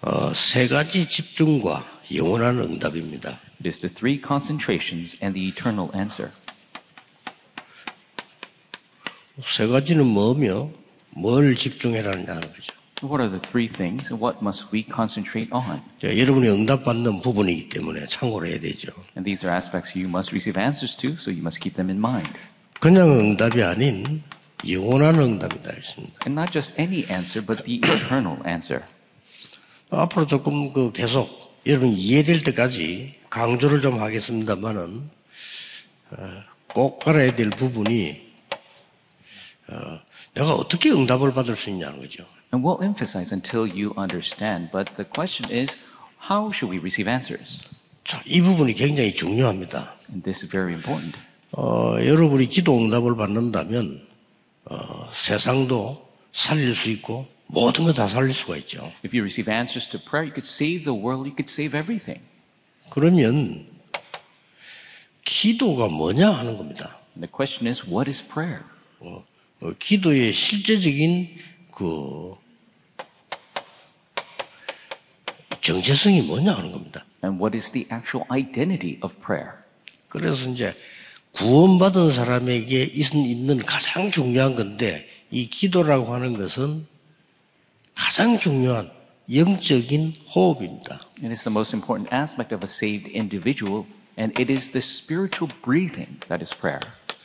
어, 세 가지 집중과 영원한 응답입니다. It is the three concentrations and the eternal answer. 세 가지는 뭐며 뭘 집중해라는 거죠. What are the three things and what must we concentrate on? 자, 여러분이 응답받는 부분이기 때문에 참고를 해야 되죠. And these are aspects you must receive answers to, so you must keep them in mind. 그냥 응답이 아닌 영원한 응답이다 했습니다. And not just any answer, but the eternal answer. 앞으로 조금 그 계속 여러분 이해될 때까지 강조를 좀 하겠습니다만은 어, 꼭 알아야 될 부분이 어, 내가 어떻게 응답을 받을 수 있냐는 거죠. And we'll emphasize until you understand, but the question is, how should we receive answers? 자, 이 부분이 굉장히 중요합니다. And this is very important. 어, 여러분이 기도 응답을 받는다면 어, 세상도 살릴 수 있고 모든 거 다 살릴 수가 있죠. If you receive answers to prayer, you could save the world, you could save everything. 그러면 기도가 뭐냐 하는 겁니다. And the question is, what is prayer? 어, 어, 기도의 실제적인 그 정체성이 뭐냐 하는 겁니다. And what is the actual identity of prayer? 그래서 이제 구원받은 사람에게 있- 있는 가장 중요한 건데 이 기도라고 하는 것은 가장 중요한 영적인 호흡입니다. It is the most important aspect of a saved individual, and it is the spiritual breathing that is prayer.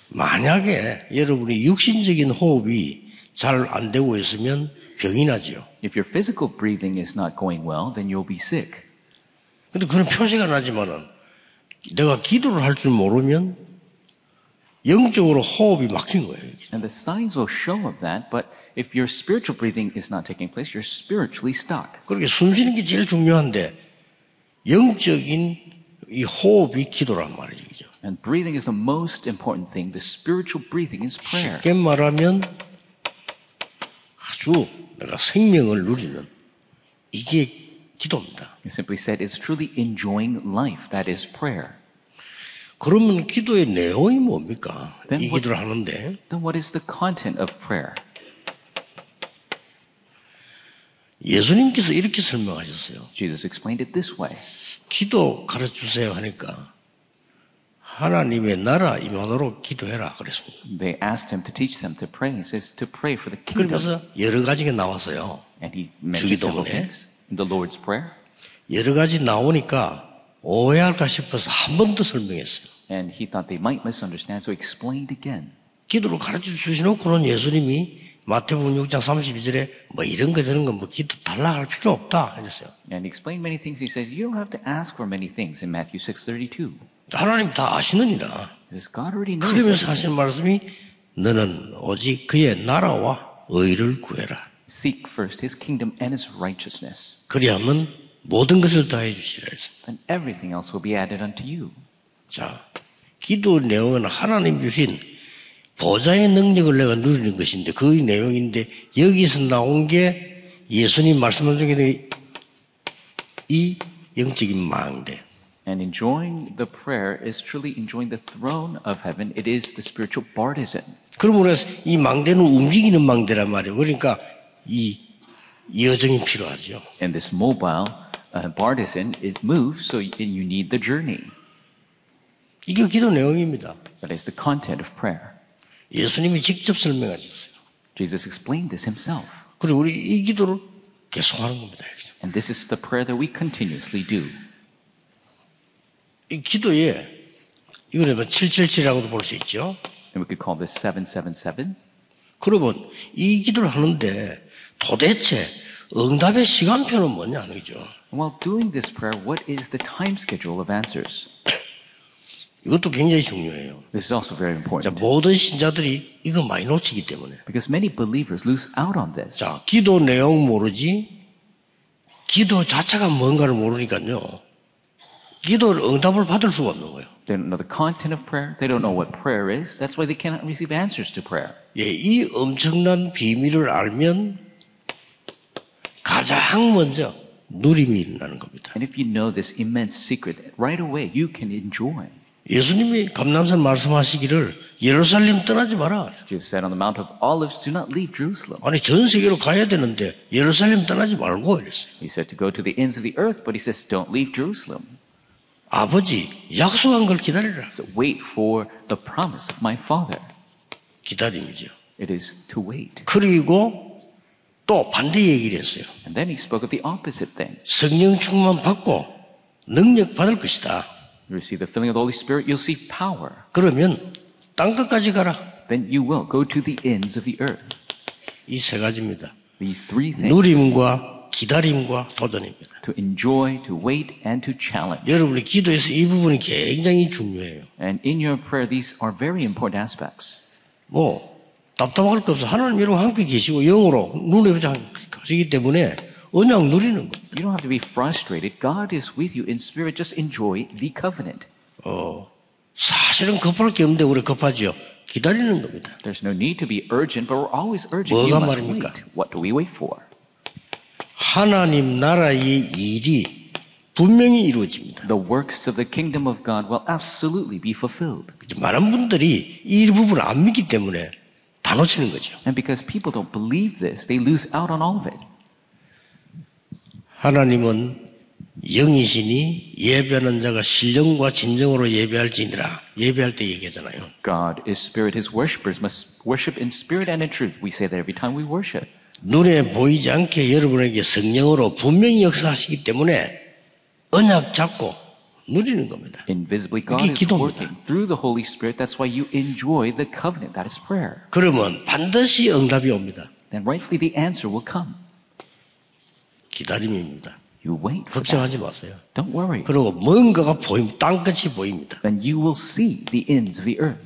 만약에 여러분이 육신적인 호흡이 잘 안 되고 있으면 병이 나죠. If your physical breathing is not going well, then you'll be sick. 근데 그런 표시가 나지만은 내가 기도를 할 줄 모르면 영적으로 호흡이 막힌 거예요. And the signs will show of that, but if your spiritual breathing is not taking place, you're spiritually stuck. 그렇게 숨 쉬는 게 제일 중요한데 영적인 이 호흡이 기도란 말이죠. 그죠? And breathing is the most important thing. The spiritual breathing is prayer. 쉽게 말하면 아주 내가 생명을 누리는 이게 기도입니다. Simply said, it's truly enjoying life. That is prayer. 그러면 기도의 내용이 뭡니까? Then 이 what- 기도를 하는데 Then what is the content of prayer? 예수님께서 이렇게 설명하셨어요. Jesus explained it this way. 기도 가르쳐 주세요 하니까 하나님의 나라 임하도록 기도해라 그랬습니다. They asked him to teach them to pray. He says to pray for the kingdom. 그러면서 여러 가지가 나왔어요. And he 주기도문에. the Lord's Prayer. 여러 가지 나오니까 오해할까 싶어서 한 번 더 설명했어요. And he thought they might misunderstand, so he explained again. 기도를 가르쳐 주시놓고는 예수님이 마태복음 6장 32절에 뭐 이런 거 저런 거뭐 기도 달라 할 필요 없다 이랬어요. And he explained many things. He says, you don't have to ask for many things in Matthew 6.32. 하나님 다 아시느니라. God already knows. 그러면서. 하시는 말씀이 너는 오직 그의 나라와 의를 구해라. Seek first his kingdom and his righteousness. 그리하면 모든 것을 다 해 주시라 했습니다. Then everything else will be added unto you. 자, 기도 내용은 하나님 주신 보좌의 능력을 내가 누리는 것인데 그 내용인데 여기서 나온 게 예수님 말씀한 중에 이 영적인 망대. And enjoying the prayer is truly enjoying the throne of heaven. It is the spiritual partisan. 그러므로 이 망대는 움직이는 망대란 말이에요. 그러니까 이 여정이 필요하죠. And this mobile uh, partisan is moved, so and you need the journey. 이게 기도 내용입니다. That is the content of prayer. 예수님이 직접 설명하셨어요. Jesus explained this himself. 그리고 우리 이 기도를 계속하는 겁니다. And this is the prayer that we continuously do. 이 기도에 이거는 777이라고도 볼 수 있죠. And we could call this 777. 그러면 이 기도를 하는데 도대체 응답의 시간표는 뭐냐는 거죠. And while doing this prayer, what is the time schedule of answers? 이것도 굉장히 중요해요. This is also very 자, important 모든 신자들이 이거 많이 놓치기 때문에. because many believers lose out on this. 자, 기도 내용 모르지, 기도 자체가 뭔가를 모르니까요. 기도를 응답을 받을 수가 없는 거예요. They don't know the content of prayer. They don't know what prayer is. That's why they cannot receive answers to prayer. 예, 이 엄청난 비밀을 알면 가장 먼저 누림이 일어나는 겁니다. And if you know this immense secret, right away you can enjoy. 예수님이 감남산 말씀하시기를 예루살렘 떠나지 마라. Jesus said on the Mount of Olives, do not leave Jerusalem. 아니 전 세계로 가야 되는데 예루살렘 떠나지 말고 이랬어요. He said to go to the ends of the earth, but he says, don't leave Jerusalem. 아버지 약속한 걸 기다리라. So wait for the promise of my Father. 기다림이죠. It is to wait. 그리고 또 반대 얘기를 했어요. And then he spoke of the opposite thing. 성령 충만 받고 능력 받을 것이다. You receive the filling of the Holy Spirit, you'll see power. 그러면 땅 끝까지 가라. Then you will go to the ends of the earth. 이 세 가지입니다. These three things 누림과 기다림과 도전입니다. to enjoy, to wait, and to challenge. 여러분의 기도에서 이 부분이 굉장히 중요해요. And in your prayer, these are very important aspects. 뭐 답답할 거 없어. 하나님 여러분 함께 계시고 영으로 눈에 보시기 때문에 언약 누리는 거. You don't have to be frustrated. God is with you in spirit. Just enjoy the covenant. 사실은 급할 게 없는데 우리 급하지요. 기다리는 겁니다. There's no need to be urgent, but we're always urgent. 뭐가 You must 말입니까? wait. What do we wait for? 하나님 나라의 일이 분명히 이루어집니다. The works of the kingdom of God will absolutely be fulfilled. 많은 분들이 이 부분을 안 믿기 때문에 다 놓치는 거죠. And because people don't believe this, they lose out on all of it. 하나님은 영이시니 예배하는 자가 신령과 진정으로 예배할지니라 예배할 때 얘기하잖아요. God is spirit. His worshippers must worship in spirit and in truth. We say that every time we worship. 눈에 보이지 않게 여러분에게 성령으로 분명히 역사하시기 때문에 언약 잡고 누리는 겁니다. Invisibly, God 이게 is 기도입니다. working through the Holy Spirit. That's why you enjoy the covenant. That is prayer. 그러면 반드시 응답이 옵니다. Then rightfully the answer will come. 기다림입니다. You wait. 걱정하지 마세요. Don't worry. 그리고 뭔가가 보임, 땅끝이 보입니다. Then you will see the ends of the earth.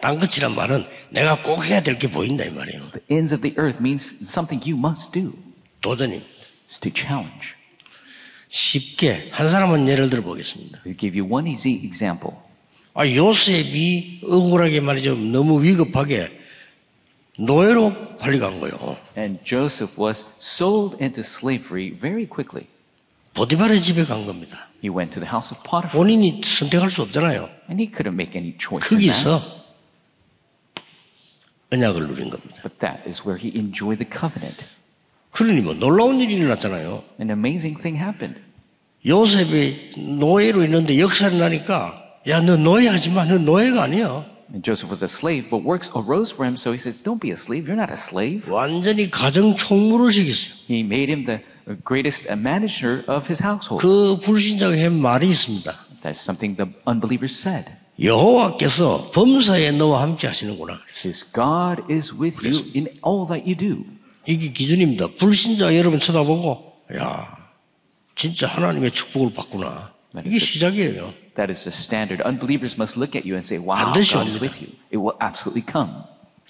땅끝이란 말은 내가 꼭 해야 될 게 보인다 이 말이에요. The ends of the earth means something you must do. 도전입니다. It's to challenge. 쉽게 한 사람은 예를 들어 보겠습니다. I'll give you one easy example. 아, 요셉이 억울하게 말이죠. 너무 위급하게 노예로 팔려간 거예요. And Joseph was sold into slavery very quickly. 보디발의 집에 간 겁니다. He went to the house of Potiphar, 본인이 선택할 수 없잖아요. and he couldn't make any choice. 거기서 언약을 누린 겁니다. But that is where he enjoyed the covenant. 그러니 뭐 놀라운 일이 일어났잖아요. An amazing thing happened. 요셉이 노예로 있는데 역사를 나니까 야, 너 노예 하지 마. 너 노예가 아니야. And Joseph was a slave, but works arose for him, so he says, Don't be a slave. You're not a slave. 완전히 가정 총무를 시켰어요. He made him the greatest manager of his household. 그 불신자가 한 말이 있습니다. That's something the unbelievers said. 여호와께서 범사에 너와 함께 하시는구나. Says, God is with you in all that you do. 이게 기준입니다. 불신자 여러분 쳐다보고 야 진짜 하나님의 축복을 받구나. 이게 시작이에요. That is the standard. Unbelievers must look at you and say, Wow, God is with you. It will absolutely come.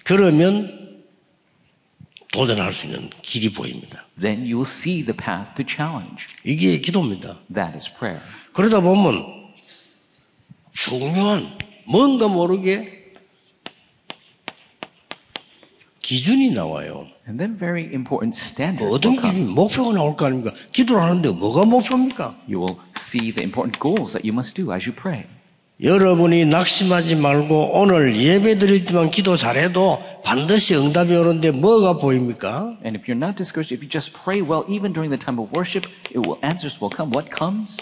그러면 도전할 수 있는 길이 보입니다. Then you will see the path to challenge. 이게 기도입니다. That is prayer. 그러다 보면 중요한 뭔가 모르게 기준이 나와요. And then very important standard 그 어떤. 기준, 목표가 나올 거 아닙니까? 기도를 하는데 뭐가 목표입니까? You will see the important goals that you must do as you pray. 여러분이 낙심하지 말고 오늘 예배 드릴 때만 기도 잘해도 반드시 응답이 오는데 뭐가 보입니까? And if you're not discouraged, if you just pray well, even during the time of worship, it will answers will come. What comes?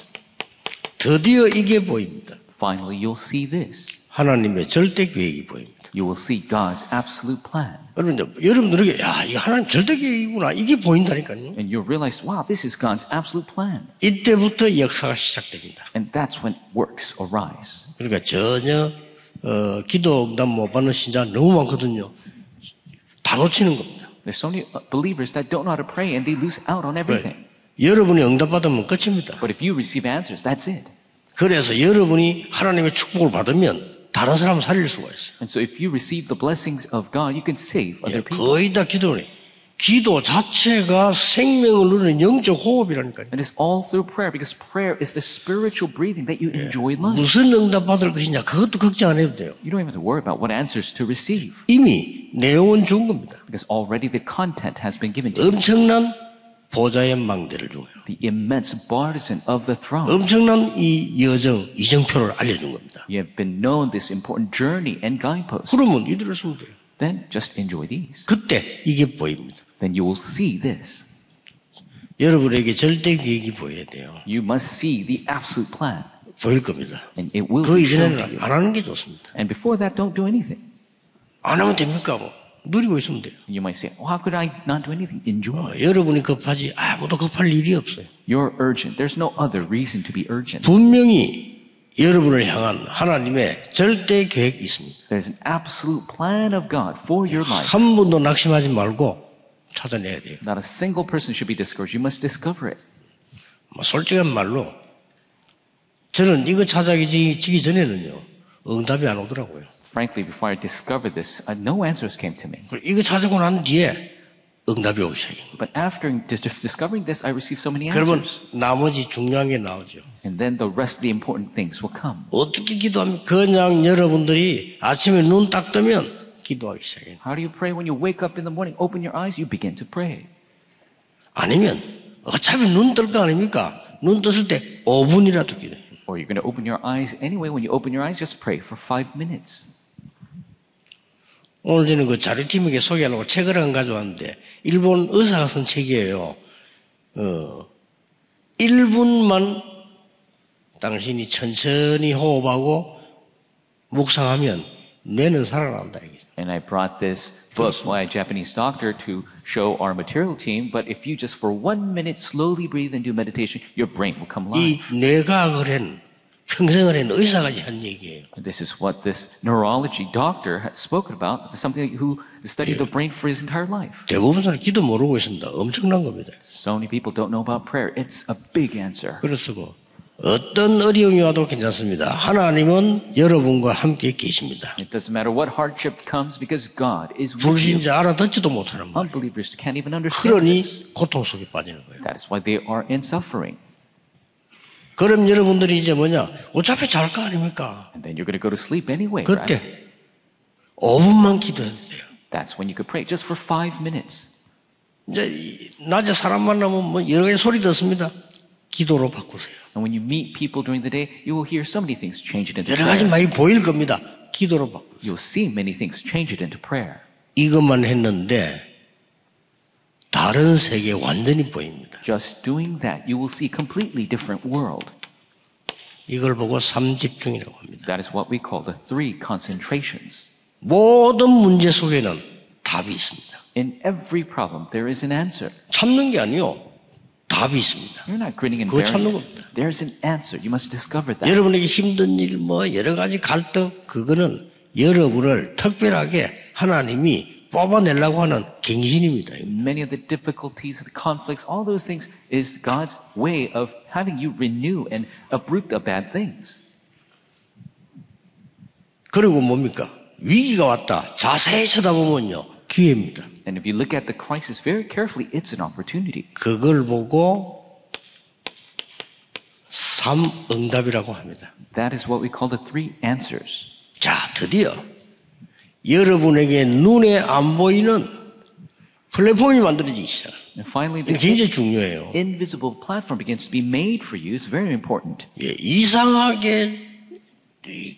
드디어 이게 보입니다. Finally, you'll see this. 하나님의 절대 계획이 보입니다. You will see God's absolute plan. 여러분, 여러분들에게 야, 이 하나님 절대 계획이구나. 이게 보인다니까요. And you'll realize, wow, this is God's absolute plan. 이때부터 역사가 시작됩니다. And that's when works arise. 그러니까 전혀 어, 기도 응답 못 받는 신자 너무 많거든요. 다 놓치는 겁니다. There's so many uh, believers that don't know how to pray and they lose out on everything. 여러분이 응답 받으면 끝입니다. But if you receive answers, that's it. 그래서 여러분이 하나님의 축복을 받으면 다른 사람 살릴 수가 있어요. And so if you receive the blessings of God, you can save 예, other people. 거의 다 기도네. 기도 자체가 생명을 누리는 영적 호흡이라니까요. And it's all through prayer because prayer is the spiritual breathing that you enjoy in life. 무슨 응답 받을 것이냐 그것도 걱정 안 해도 돼요. You don't even have to worry about what answers to receive 이미 내용은 준 겁니다. because already the content has been given to you. 엄청난 보좌의 망대를 주고요. the immense partisan of the throne. 엄청난 이 여정, 이정표를 알려준 겁니다. You have been known this important journey and guidepost. 그러면 이들을 쓰면 돼요. Then just enjoy these. 그때 이게 보입니다. Then you will see this. 여러분에게 절대 계획이 보여야 돼요. You must see the absolute plan. 보일 겁니다. And it will 그 이전에는. 안 하는 게 좋습니다. And before that, don't do anything. 안 하면 됩니까? 뭐. 누리고 있으면 돼요. You might say, well, how could I not do anything? Enjoy. 어, 여러분이 급하지 아무도 급할 일이 없어요. You're urgent. There's no other reason to be urgent. 분명히 여러분을 향한 하나님의 절대 계획이 있습니다. There's an absolute plan of God for your life. 한 번도 낙심하지 말고 찾아내야 돼요. Not a single person should be discouraged. You must discover it. 뭐 솔직한 말로 저는 이거 찾아지기 전에는요 응답이 안 오더라고요. Frankly, before I discovered this, uh, no answers came to me. 그리고 이거 찾아고 난 뒤에 응답이 오기 시작해요. But after dis- just discovering this, I received so many 그러면 answers. 나머지 중요한 게 나오죠. And then the rest of the important things will come. 어떻게 기도하면 그냥 여러분들이 아침에 눈 딱 뜨면 기도하기 시작해요. How do you pray when you wake up in the morning? Open your eyes, you begin to pray. 아니면 어차피 눈 뜰 거 아닙니까? 눈 떴을 때 5분이라도 기도해요. Or you're going to open your eyes anyway. When you open your eyes, just pray for five minutes. 오늘 저는 그 자료팀에게 소개하려고 책을 안 가져왔는데 일본 의사가 쓴 책이에요. 어, 1분만 당신이 천천히 호흡하고 묵상하면 뇌는 살아난다 이게. And I brought this book by a Japanese doctor to show our material team. But if you just for one minute slowly breathe and do meditation, your brain will come 이 alive. 뇌과학을 한 평생을 한 의사가 한 얘기예요. This is what this neurology doctor had spoken about. It's something who studied the brain for his entire life. 대부분 사람 기도 모르고 있습니다. 엄청난 겁니다. So many people don't know about prayer. It's a big answer. 그래서 뭐 어떤 어려움이 와도 괜찮습니다. 하나님은 여러분과 함께 계십니다. It doesn't matter what hardship comes because God is with you. 불신자 알아듣지도 못하는 말. Unbelievers can't even understand 그러니. 고통 속에 빠지는 거예요. That is why they are in suffering. 그럼 여러분들이 이제 뭐냐? 어차피 잘 거 아닙니까? And then you're going to go to sleep anyway, right? 그때 5분만 기도해도 돼요. That's when you could pray just for five minutes. 이제 이 낮에 사람 만나면 뭐 여러 가지 소리 듣습니다. 기도로 바꾸세요. And when you meet people during the day, you will hear so many things, change it into 여러 가지. 많이 보일 겁니다. 기도로 바꾸. You'll see many things, change it into prayer. 이것만 했는데 다른 세계 완전히 보입니다. Just doing that, you will see a completely different world. 이걸 보고 삼집중이라고 합니다. That is what we call the three concentrations. 모든 문제 속에는 답이 있습니다. In every problem, there is an answer. 참는 게 아니요. 답이 있습니다. You're not grinning and 그거 it. 겁니다. There's an answer. You must discover that. 여러분에게 힘든 일, 뭐 여러 가지 갈등, 그거는 여러분을 특별하게 하나님이 뽑아내려고 하는 갱신입니다. Many of the difficulties, the conflicts, all those things is God's way of having you renew and uproot the bad things. 그리고 뭡니까? 위기가 왔다. 자세히 쳐다보면요. 기회입니다. And if you look at the crisis very carefully, it's an opportunity. 그걸 보고 삼응답이라고 합니다. That is what we call the three answers. 자, 드디어 여러분에게 눈에 안 보이는 플랫폼이 만들어지기 시작. And finally, 이게 the 굉장히 중요해요. invisible platform begins to be made for you. It's very important. 예, 이상하게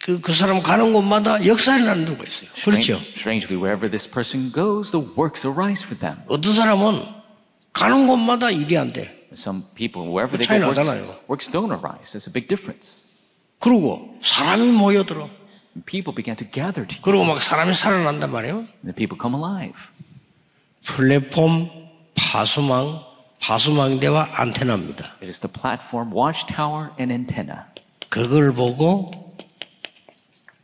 그, 그 사람 가는 곳마다 역사를 나는 누가 있어요. 그렇죠. Strangely, wherever this person goes, the works arise for them. 어떤 사람은 가는 곳마다 일이 안 돼. Some people, wherever they go, works, works don't arise. There's a big difference. 그리고 사람이 모여들어. And people began to gather together. 그리고 막 사람이 살아난단 말이에요. And the people come alive. 플랫폼, 파수망, 파수망대와 안테나입니다. It is the platform, watchtower, and antenna. 그걸 보고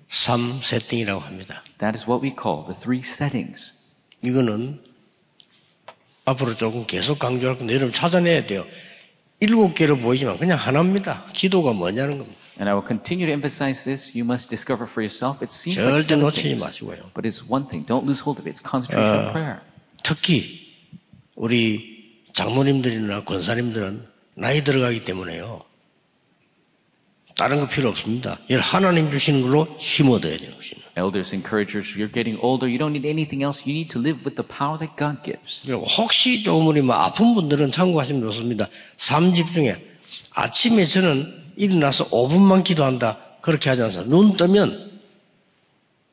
3 세팅이라고 합니다. That is what we call the three settings. 이거는 앞으로 조금 계속 강조할 건데 여러분 찾아내야 돼요. 일곱 개로 보이지만 그냥 하나입니다. 기도가 뭐냐는 겁니다. And I will continue to emphasize this. You must discover for yourself. It seems like 절대 seven 놓치지 things, 마시고요. but it's one thing. Don't lose hold of it. It's concentration on prayer. 특히 우리 장모님들이나 권사님들은 나이 들어가기 때문에요. 다른 거 필요 없습니다. 여러분 하나님 주시는 걸로 힘 얻어야 되는 것입니다. Elders, encouragers, you're getting older. You don't need anything else. You need to live with the power that God gives. 그리고 혹시 조금이 뭐 아픈 분들은 참고하시면 좋습니다. 삶 집중에 아침에 저는 일어나서 5분만 기도한다. 그렇게 하지 않습니다. 눈 뜨면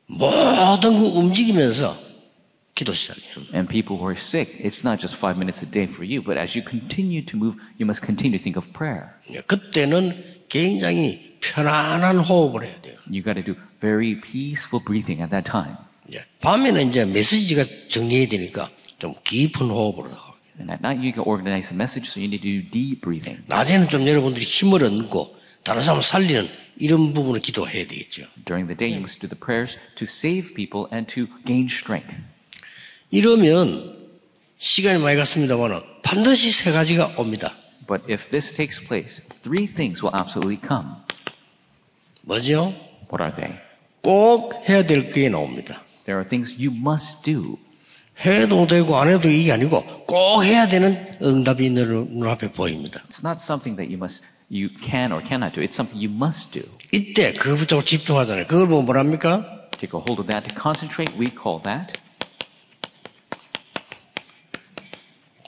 모든 거 움직이면서 기도 시작해요. And people who are sick, it's not just five minutes a day for you, but as you continue to move, you must continue to think of prayer. 그때는 굉장히 편안한 호흡을 해야 돼요. You got to do very peaceful breathing at that time. 밤에는 이제 메시지가 정리해야 되니까 좀 깊은 호흡으로 나가고. And at night, you can organize the message, so you need to do deep breathing. 낮에는 좀 여러분들이 힘을 얻고 다른 사람 살리는 이런 부분을 기도해야 되겠죠. During the day, you must do the prayers to save people and to gain strength. 이러면 시간이 많이 갔습니다만 반드시 세 가지가 옵니다. But if this takes place, three things will absolutely come. 뭐죠? What are they? 꼭 해야 될 게 나옵니다. There are things you must do. 해도 되고 안 해도 이게 아니고 꼭 해야 되는 응답이 눈- 눈앞에 보입니다. It's not something that you must, you can or cannot do. It's something you must do. 이때 그거 붙잡고 집중하잖아요. 그걸 보고 뭐랍니까? Take a hold of that to concentrate. We call that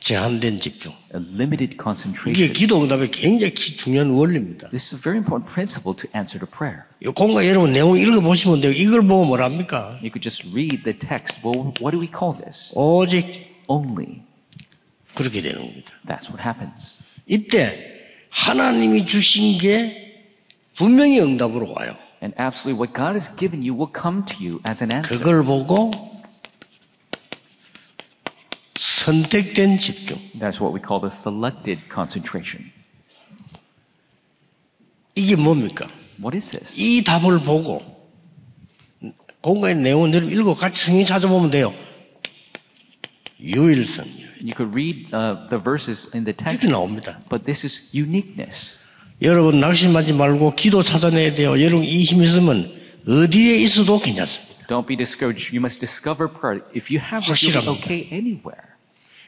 제한된 집중. a limited 이게 concentration. 기도 응답의 굉장히 기- 중요한 원리입니다. This is a very important principle to answer to prayer. 이 공과 여러분 내용 읽어보시면 돼요. 이걸 보고 뭐랍니까? You could just read the text. Well, what do we call this? 오직 Only. 그렇게 되는 겁니다. That's what happens. 이때 하나님이 주신 게 분명히 응답으로 와요. And absolutely what God has given you will come to you as an answer. 그걸 보고 선택된 집중. That's what we call the selected concentration. 이게 뭡니까? What is this? 이 답을 보고 공과의 내용을 읽고 같이 성경 찾아보면 돼요. 유일성 You could read uh, the verses in the text, 이렇게 나옵니다. but this is uniqueness. 여러분 낙심하지 말고 기도 찾아내야 돼요. 여러분 이힘 있으면 어디에 있어도 괜찮습니다. Don't be discouraged. You must discover prayer. If you have it, you'll be okay anywhere.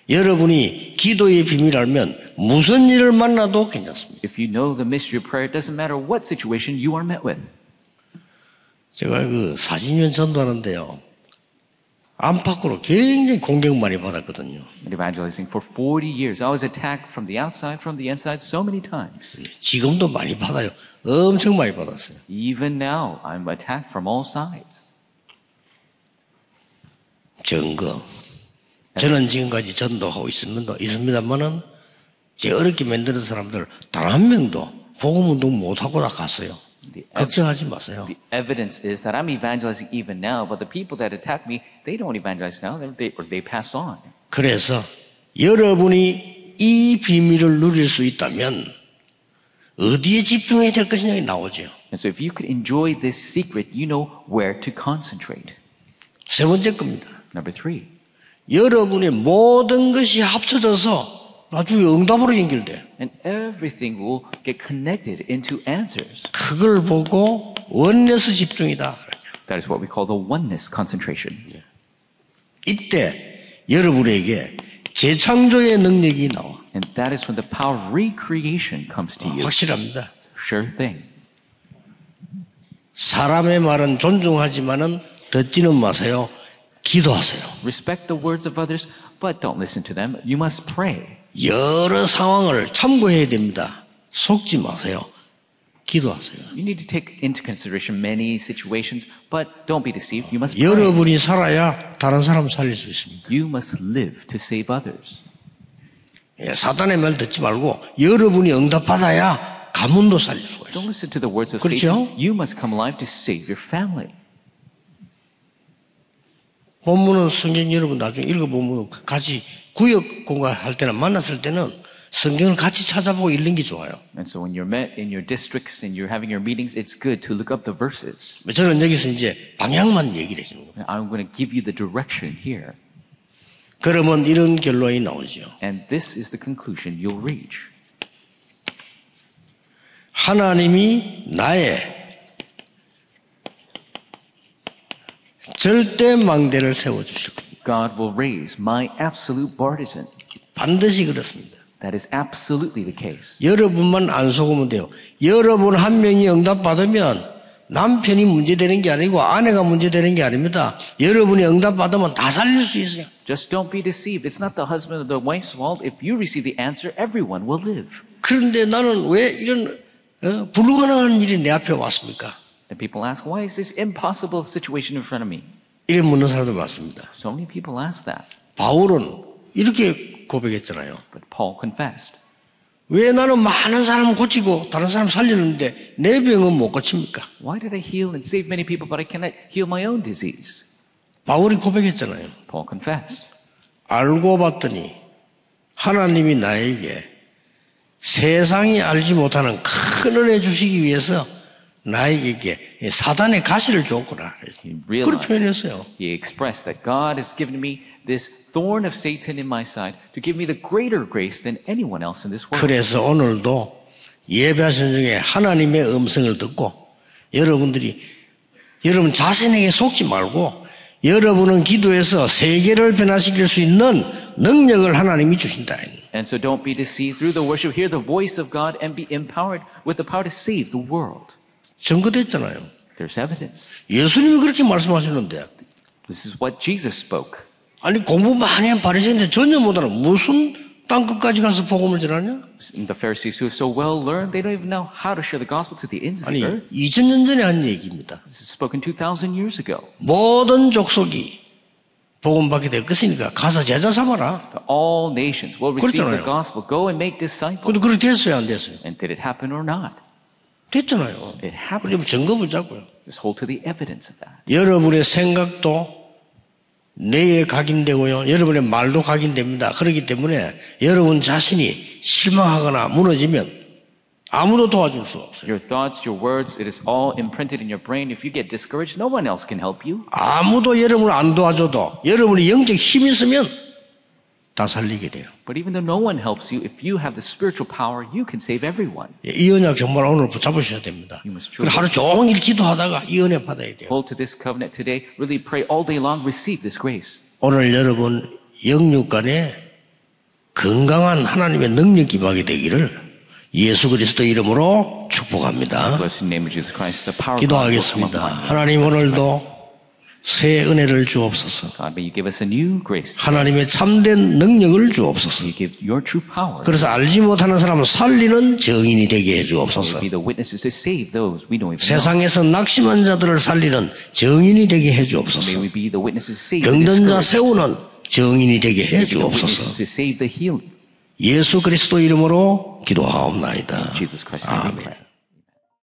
여러분이 기도의 비밀 알면 무슨 일을 만나도 괜찮습니다. If you know the mystery of prayer, it doesn't matter what situation you are met with. 제가 그 40년 전도하는데요. 안팎으로 굉장히 공격 많이 받았거든요. Evangelizing for 40 years, I was attacked from the outside, from the inside, so many times. 지금도 많이 받아요. 엄청 많이 받았어요. Even now, I'm attacked from all sides. 증거. 저는 지금까지 전도하고 있습니다. 있습니다만은 제 어렵게 만드는 사람들 단 한 명도 복음 운동 못 하고 다 갔어요. 걱정하지 마세요. the evidence is that I'm evangelizing even now, but the people that attack me, they don't evangelize now, they, they, or they passed on. 그래서 여러분이 이 비밀을 누릴 수 있다면 어디에 집중해야 될 것이냐 나오죠. And so if you could enjoy this secret, you know where to concentrate. 세 번째 겁니다. Number three, 여러분의 모든 것이 합쳐져서 나중에 응답으로 연결돼. and everything will get connected into answers. 그걸 보고 원내스 집중이다. That is what we call the oneness concentration. 이때 여러분에게 재창조의 능력이 나와. And that is when the power of recreation comes to you. 확실합니다. Sure thing. 사람의 말은 존중하지만은 듣지는 마세요. 기도하세요. Respect the words of others, but don't listen to them. You must pray. 여러 상황을 참고해야 됩니다. 속지 마세요. 기도하세요. You need to take into consideration many situations, but don't be deceived. You must pray. 여러분이 살아야 다른 사람 살릴 수 있습니다. You must live to save others. 예, 사단의 말 듣지 말고 여러분이 응답받아야 가문도 살릴 수가 Don't 있어요. listen to the words of 그렇죠? Satan. You must come alive to save your family. 본문은 성경 여러분 나중에 읽어보면 같이 구역 공부할 때나 만났을 때는 성경을 같이 찾아보고 읽는 게 좋아요. And so when you're met in your districts and you're having your meetings, it's good to look up the verses. 저는 여기서 이제 방향만 얘기를 해주는 거예요. I'm going to give you the direction here. 그러면 이런 결론이 나오죠. And this is the conclusion you'll reach. 하나님이 나의 절대 망대를 세워 주실 겁니다. God will raise my absolute partisan. 반드시 그렇습니다. That is absolutely the case. 여러분만 안 속으면 돼요. 여러분 한 명이 응답 받으면 남편이 문제되는 게 아니고 아내가 문제되는 게 아닙니다. 여러분이 응답 받으면 다 살릴 수 있어요. Just don't be deceived. It's not the husband or the wife's fault. If you receive the answer, everyone will live. 그런데 나는 왜 이런 어, 불가능한 일이 내 앞에 왔습니까? And people ask, why is this impossible situation in front of me? 이래 묻는 사람도 많습니다. So many people ask that. 바울은 이렇게 고백했잖아요. But Paul confessed. 왜 나는 많은 사람 고치고 다른 사람 살리는데 내 병은 못 고칩니까? Why did I heal and save many people, but I cannot heal my own disease? 바울이 고백했잖아요. Paul confessed. 알고 봤더니 하나님이 나에게 세상이 알지 못하는 큰 은혜 주시기 위해서 나에게 사단의 가시를 줬구나. 그렇게 표현했어요. he expressed that God has given me this thorn of Satan in my side to give me the greater grace than anyone else in this world. 그래서 오늘도 예배하신 중에 하나님의 음성을 듣고 여러분들이 여러분 자신에게 속지 말고 여러분은 기도해서 세계를 변화시킬 수 있는 능력을 하나님이 주신다. And so don't be deceived through the worship. Hear the voice of God and be empowered with the power to save the world. 증거됐잖아요. There's evidence. 예수님이 그렇게 말씀하시는데 This is what Jesus spoke. 아니 공부 많이 한 바리새인들 전혀 못하는 무슨 땅 끝까지 가서 복음을 전하냐? The Pharisees who are so well learned, they don't even know how to share the gospel to the ends of 아니 the earth. 2000년 전에 한 얘기입니다. This is spoken 2,000 years ago. 모든 족속이 복음 받게 될 것이니까 가서 제자 삼아라. All nations will receive the 그렇잖아요. gospel. Go and make disciples. 그래도 그렇게 됐어요, 안 됐어요? And did it happen or not? 됐잖아요. It happened. 우리 증거 붙잡고요. Just hold to the evidence of that. 여러분의 생각도 뇌에 각인되고요. 여러분의 말도 각인됩니다. 그렇기 때문에 여러분 자신이 실망하거나 무너지면 아무도 도와줄 수 없어요. Your thoughts, your words, it is all imprinted in your brain. If you get discouraged, no one else can help you. 아무도 여러분을 안 도와줘도 여러분이 영적 힘이 있으면 다 살리게 돼요. But even though no one helps you, if you have the spiritual power, you can save everyone. 이 언약 정말 오늘 붙잡으셔야 됩니다. You must 그리고 하루 종일 기도하다가 이 은혜 받아야 돼요. Hold to this covenant today. Really pray all day long. Receive this grace. 오늘 여러분 영육간에 건강한 하나님의 능력 임하게 되기를 예수 그리스도 이름으로 축복합니다. 기도하겠습니다. 하나님 오늘도 새 은혜를 주옵소서. God, may you give us a new grace. 하나님의 참된 능력을 주옵소서. 그래서 알지 못하는 사람을 살리는 정인이 되게 해 주옵소서. 세상에서 낙심한 자들을 살리는 정인이 되게 해 주옵소서. we be the witnesses to save the 병든 자. 세우는 정인이 되게 해 주옵소서. 예수 그리스도 이름으로 기도하옵나이다. 아멘.